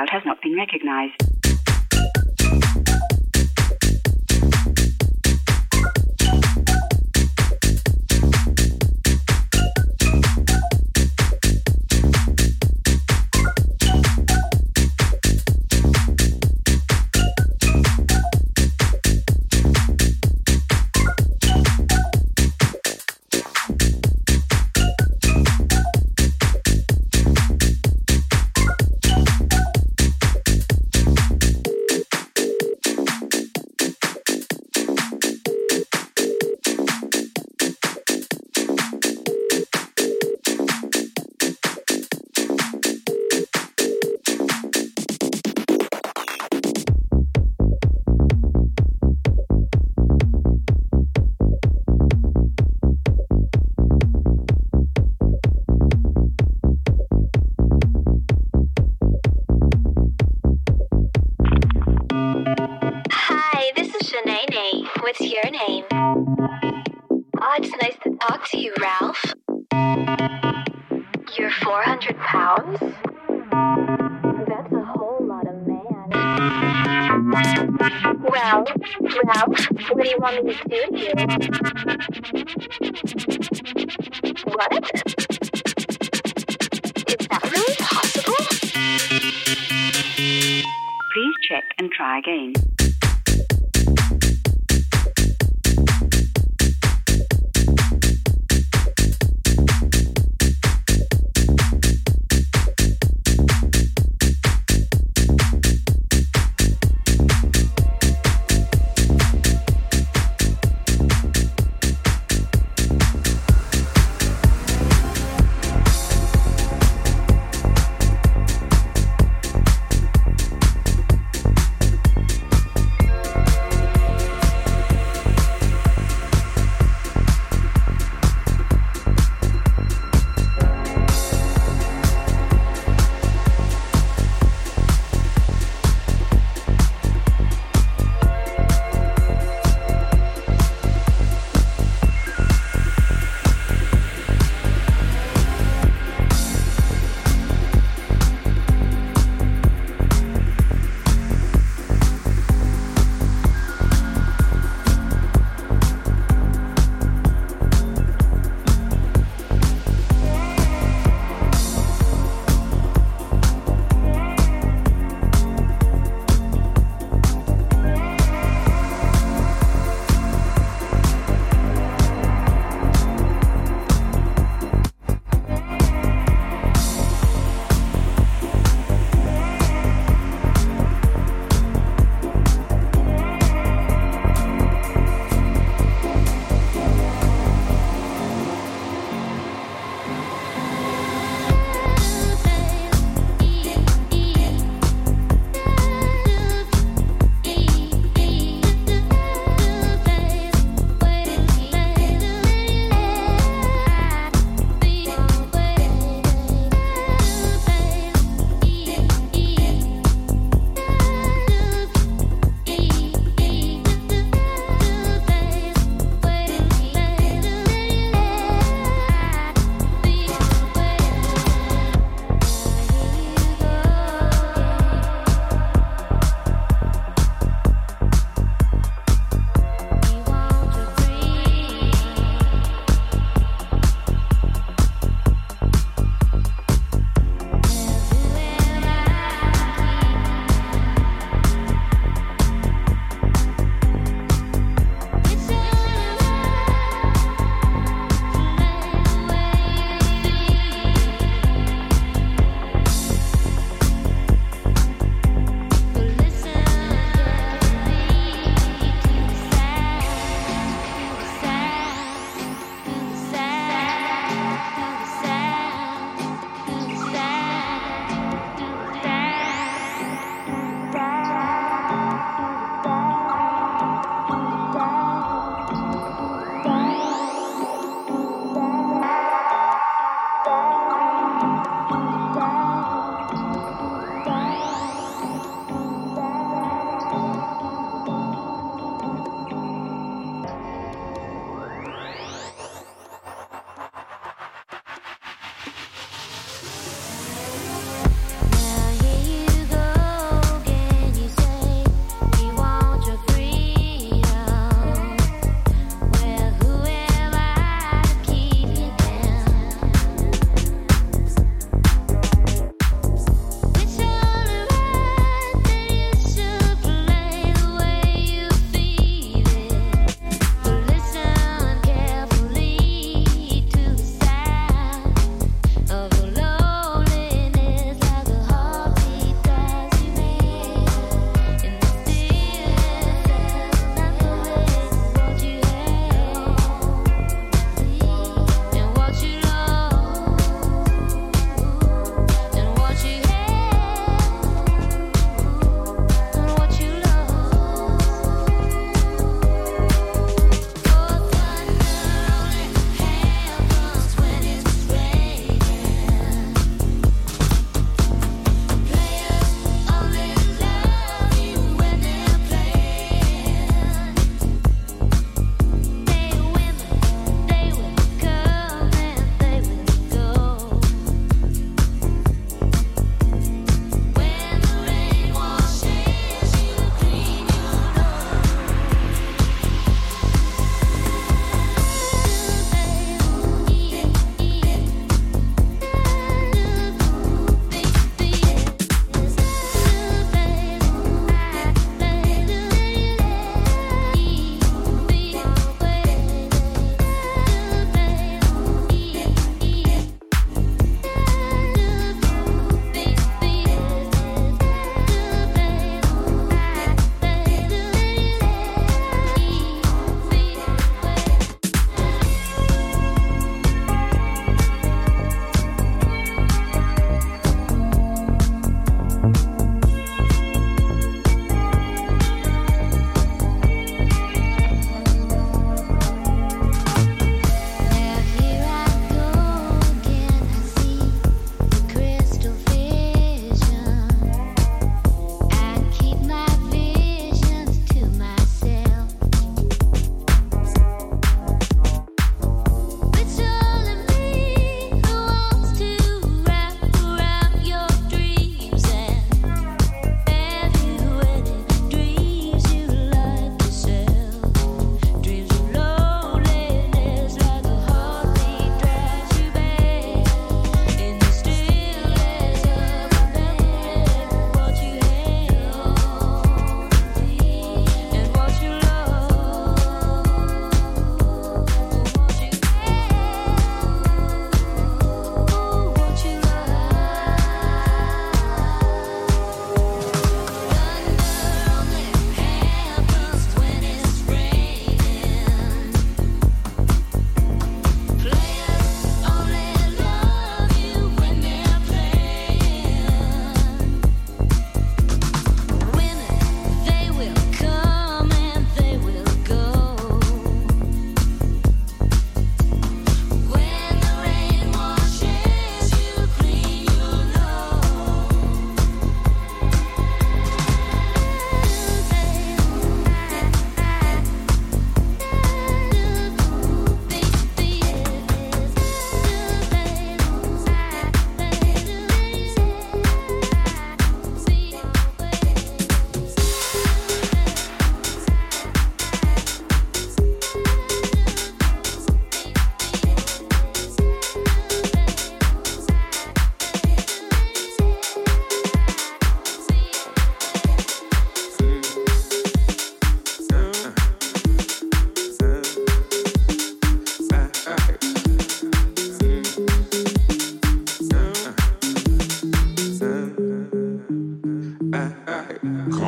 child has not been recognised. want me to do to you?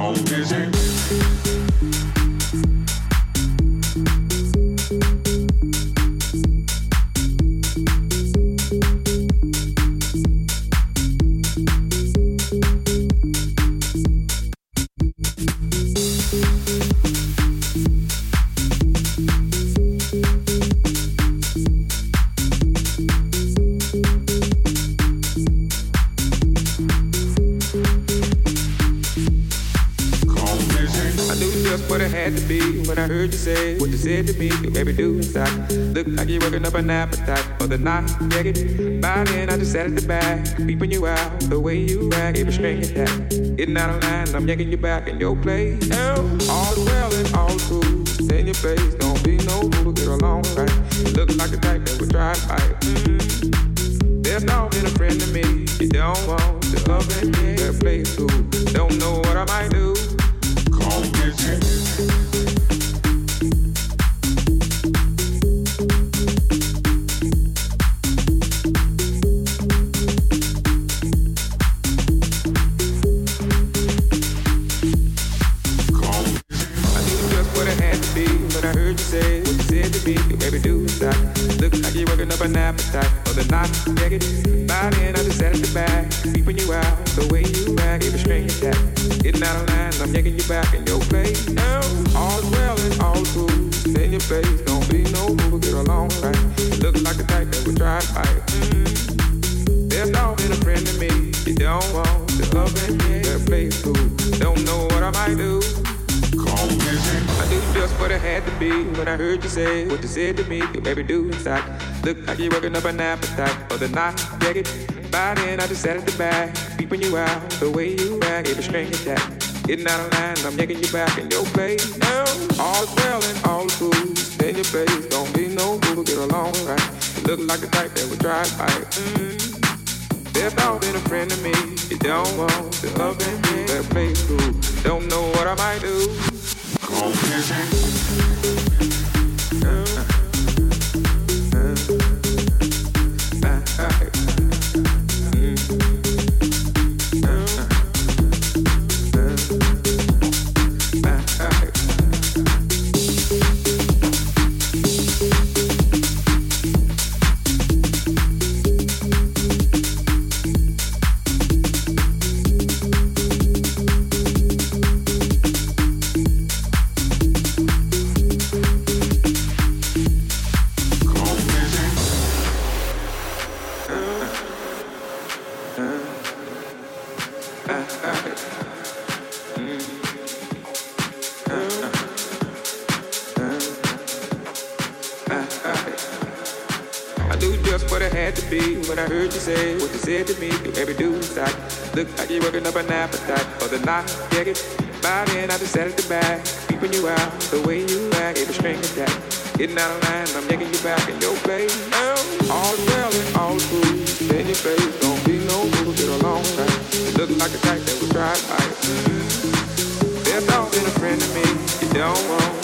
All vision. An appetite for the night. It. By then I just sat at the back, peeping you out. The way you act, every string attack. Getting out of line, I'm yanking you back in your place. Oh, all well and all cool. Stay in your place, don't be no fool, to get along right. Look like a type that would try to fight. There's not been a friend to me. You don't want to love and yeah, play cool. Don't know what I might do. Call me Look like you're working up an appetite for the night. Yeah, it. By then I just sat at the back, peeping you out. The way you act, every string attack. Getting out of line, I'm yanking you back in your place. Now, all's well and all cool. Stay in your place, don't be no fool, get along right. Look like the type that would drive by. fight. Mm. There's not been a friend to me. You don't want to love and be that play cool. Don't know what I might do. I knew just what it had to be when I heard you say what you said to me. You every do inside. Look like you're working up an appetite for the night. Yeah, it. By then I just sat at the back, keeping you out. The way you act, every string attack. Getting out of line, I'm yanking you back in your. Now, all well and all. Stay in your face, don't be no fool, get along right. You look like a type that try to fight. There's not been a friend to me. You don't want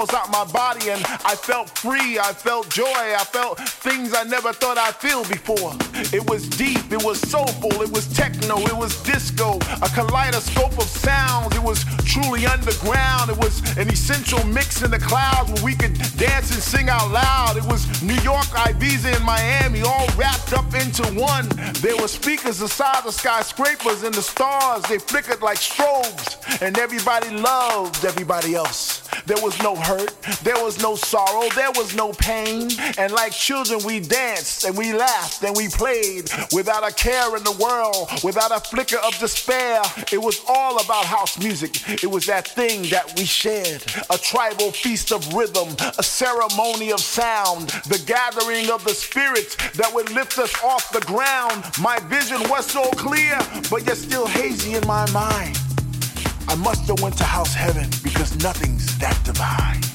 almost out my body and I felt free. I felt joy. I felt things I never thought I'd feel before. It was deep. It was soulful. It was techno. It was disco. A kaleidoscope of sounds. It was truly underground. It was an essential mix in the clouds where we could dance and sing out loud. It was New York, Ibiza, and Miami all wrapped up into one. There were speakers the skyscrapers and the stars. They flickered like strobes, and everybody loved everybody else. There was no hurt, there was no sorrow, there was no pain. And like children, we danced and we laughed and we played without a care in the world, without a flicker of despair. It was all about house music. It was that thing that we shared a tribal feast of rhythm, a ceremony of sound, the gathering of the spirits that would lift us off the ground. My vision was so clear, but yet still hazy in my mind. I must have went to house heaven because nothing that divine?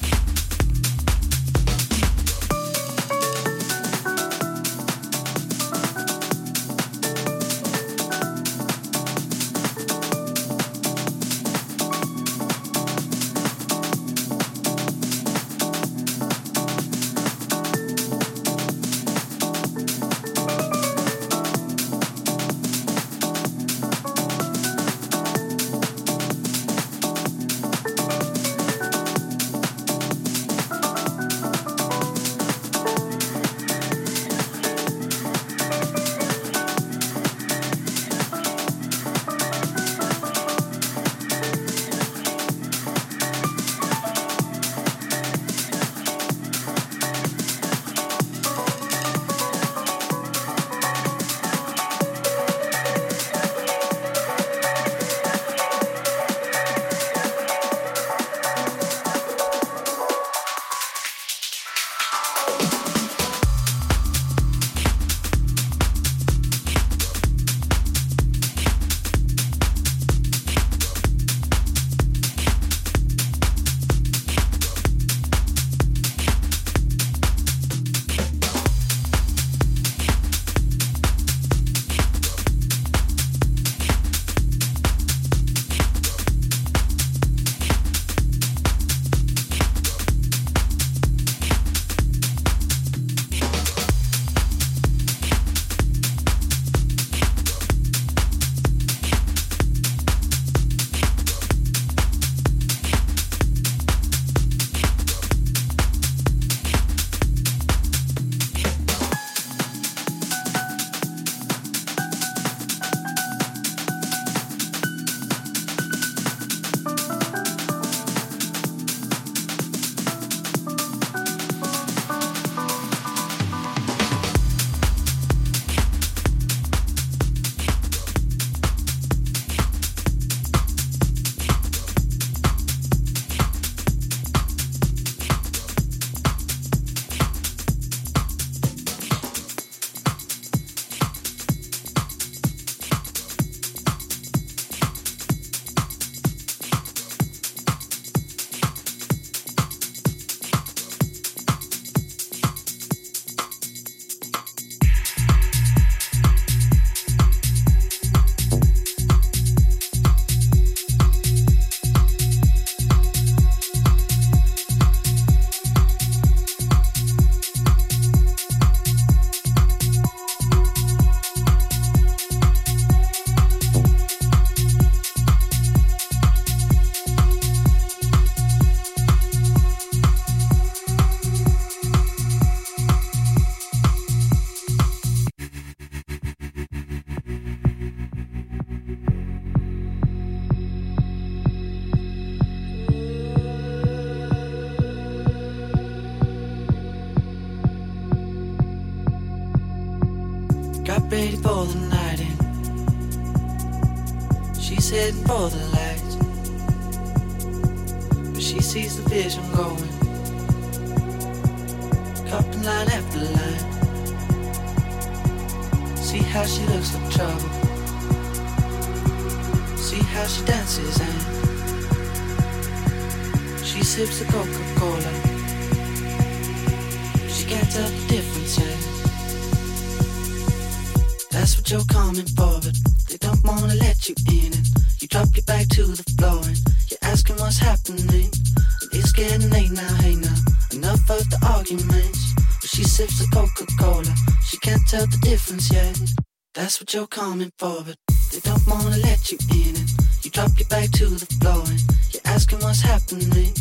you're coming forward. They don't wanna let you in it. you drop your back to the floor and you're asking what's happening.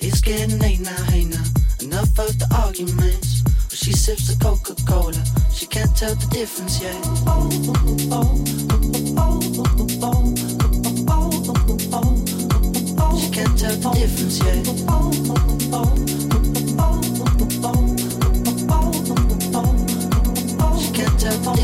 It's getting late now, hey now. Enough of the arguments. She sips the Coca-Cola, she can't tell the difference yet. She can't tell the difference yet. Get up on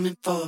coming for,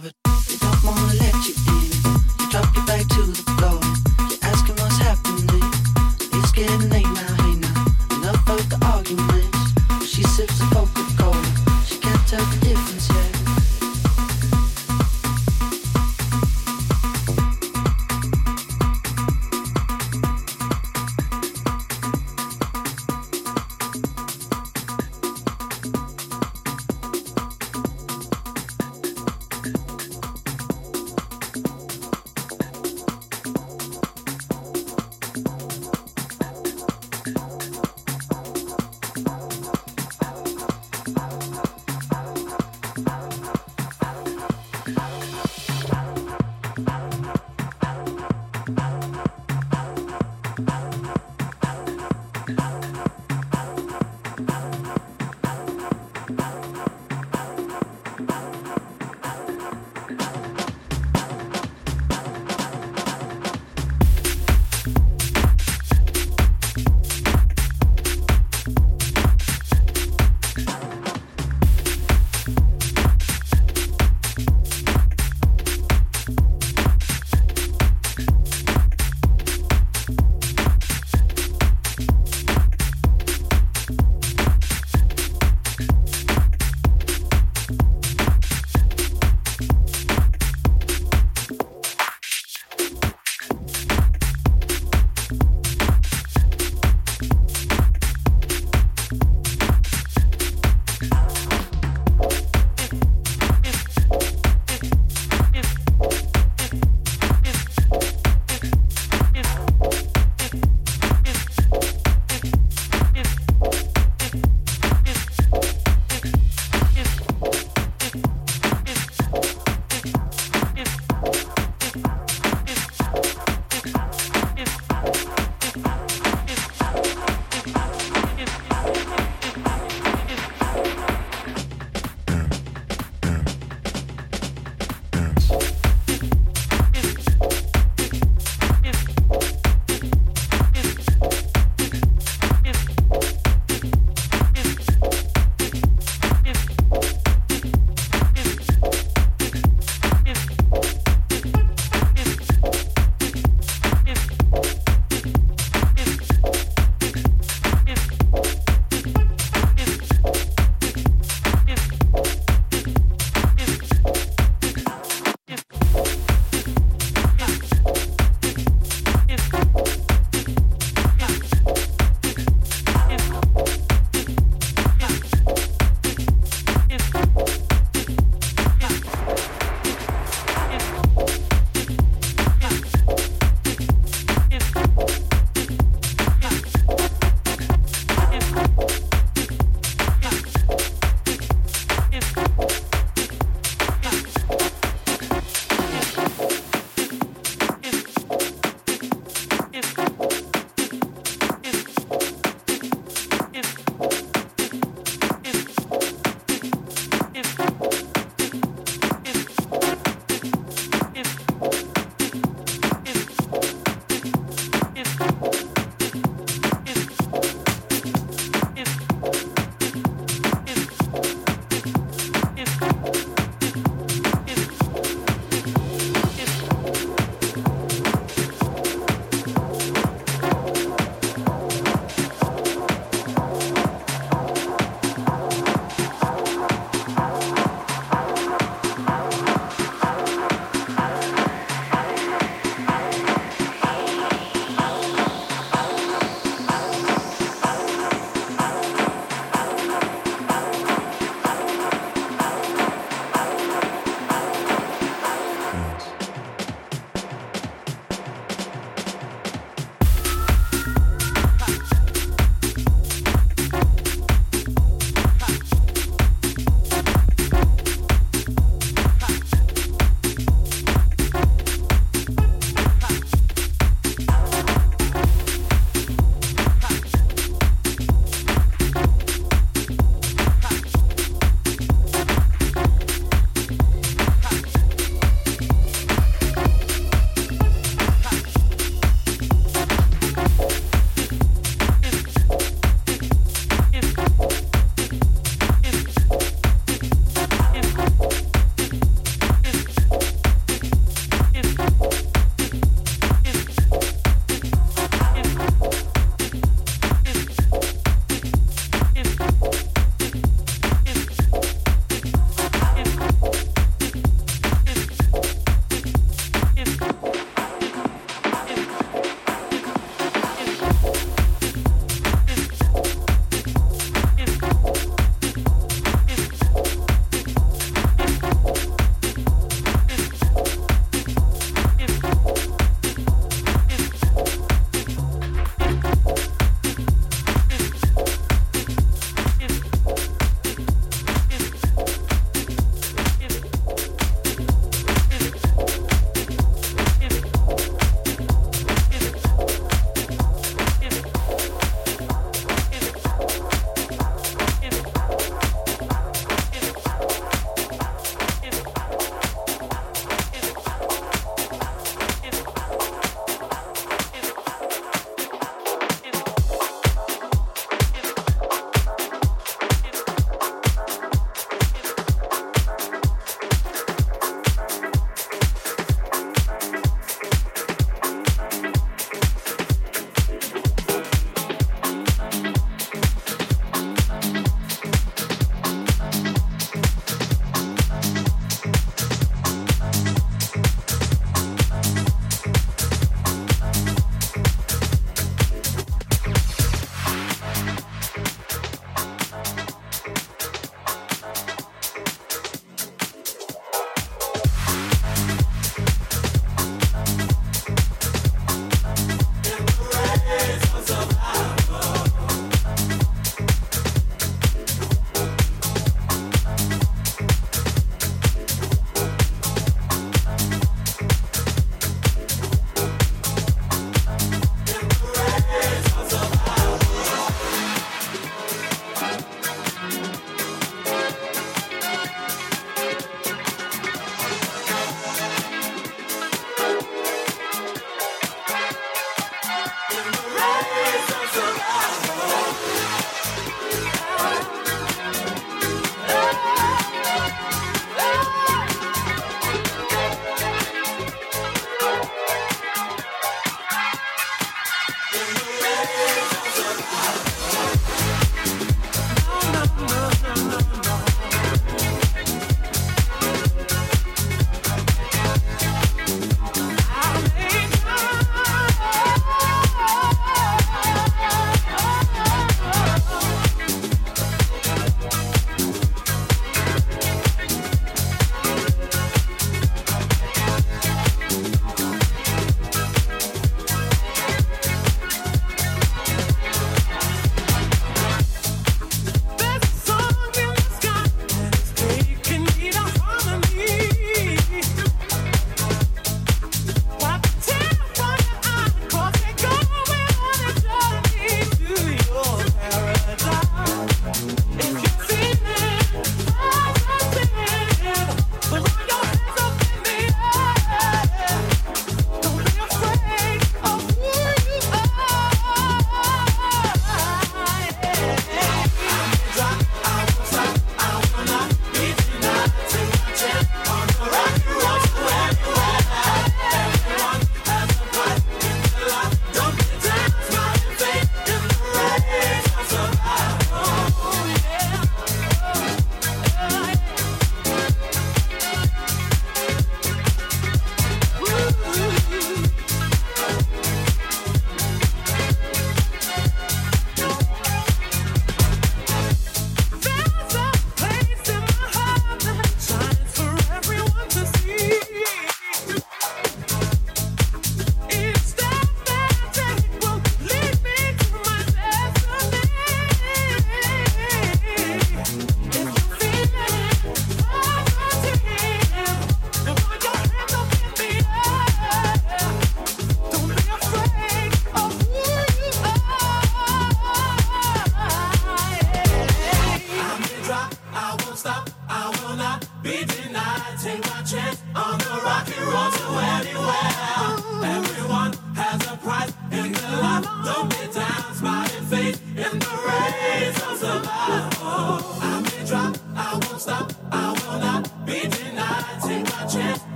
chance.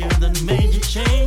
You that made you change?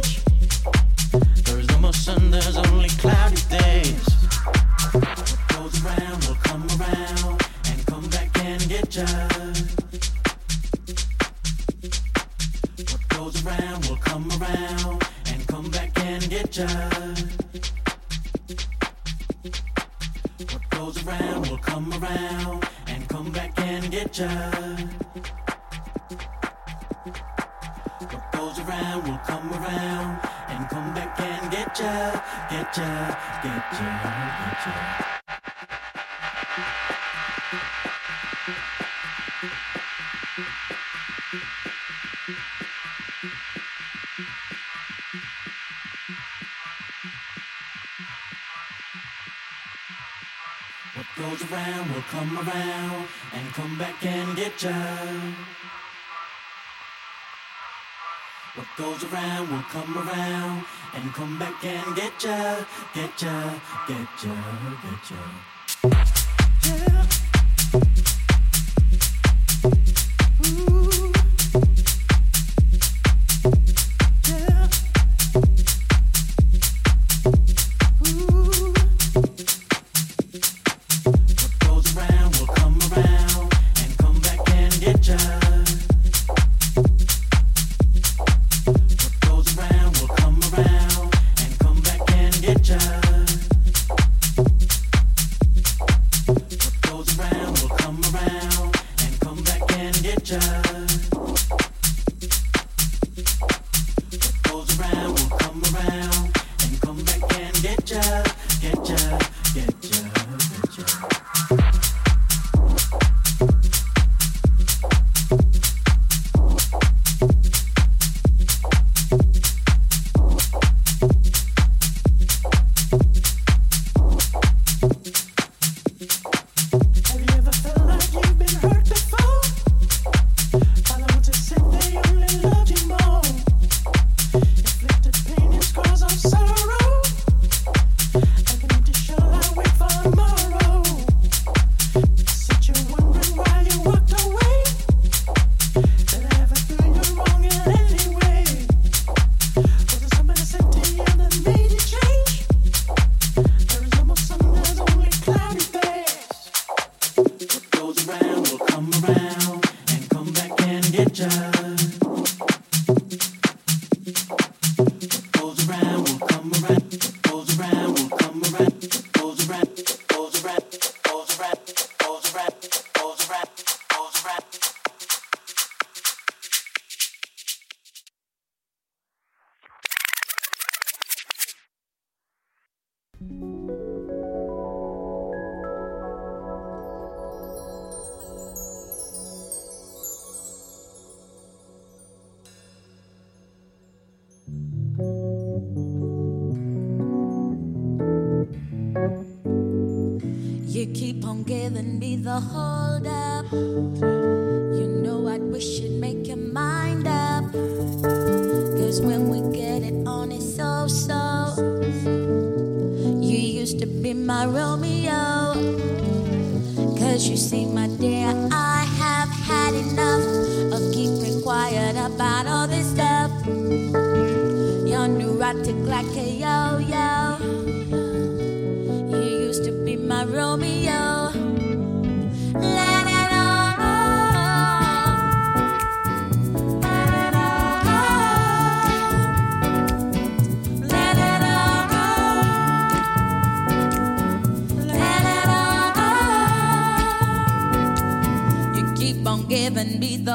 the whole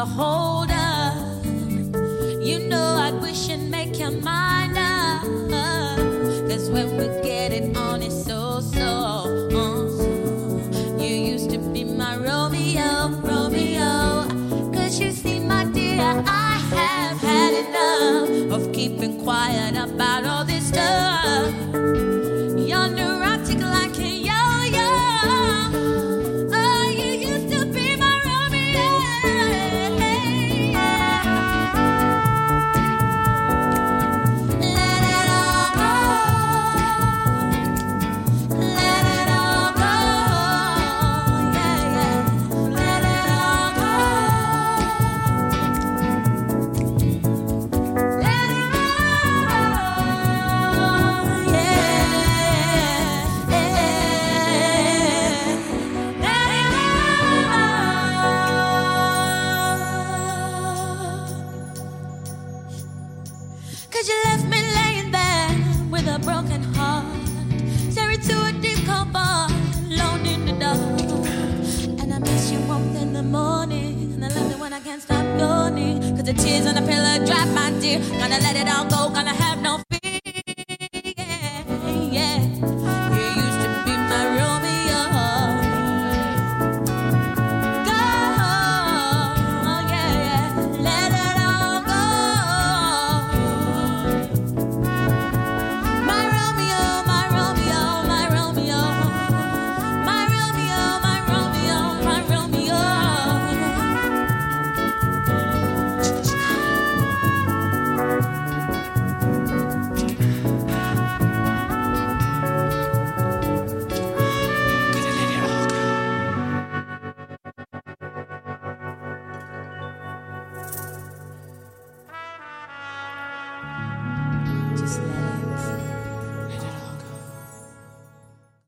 hold up. You know, I wish and make your mind up. Cause when we get it on, it's so, so. Uh, you used to be my Romeo, Romeo. Cause you see, my dear, I have had enough of keeping quiet about all. gonna let it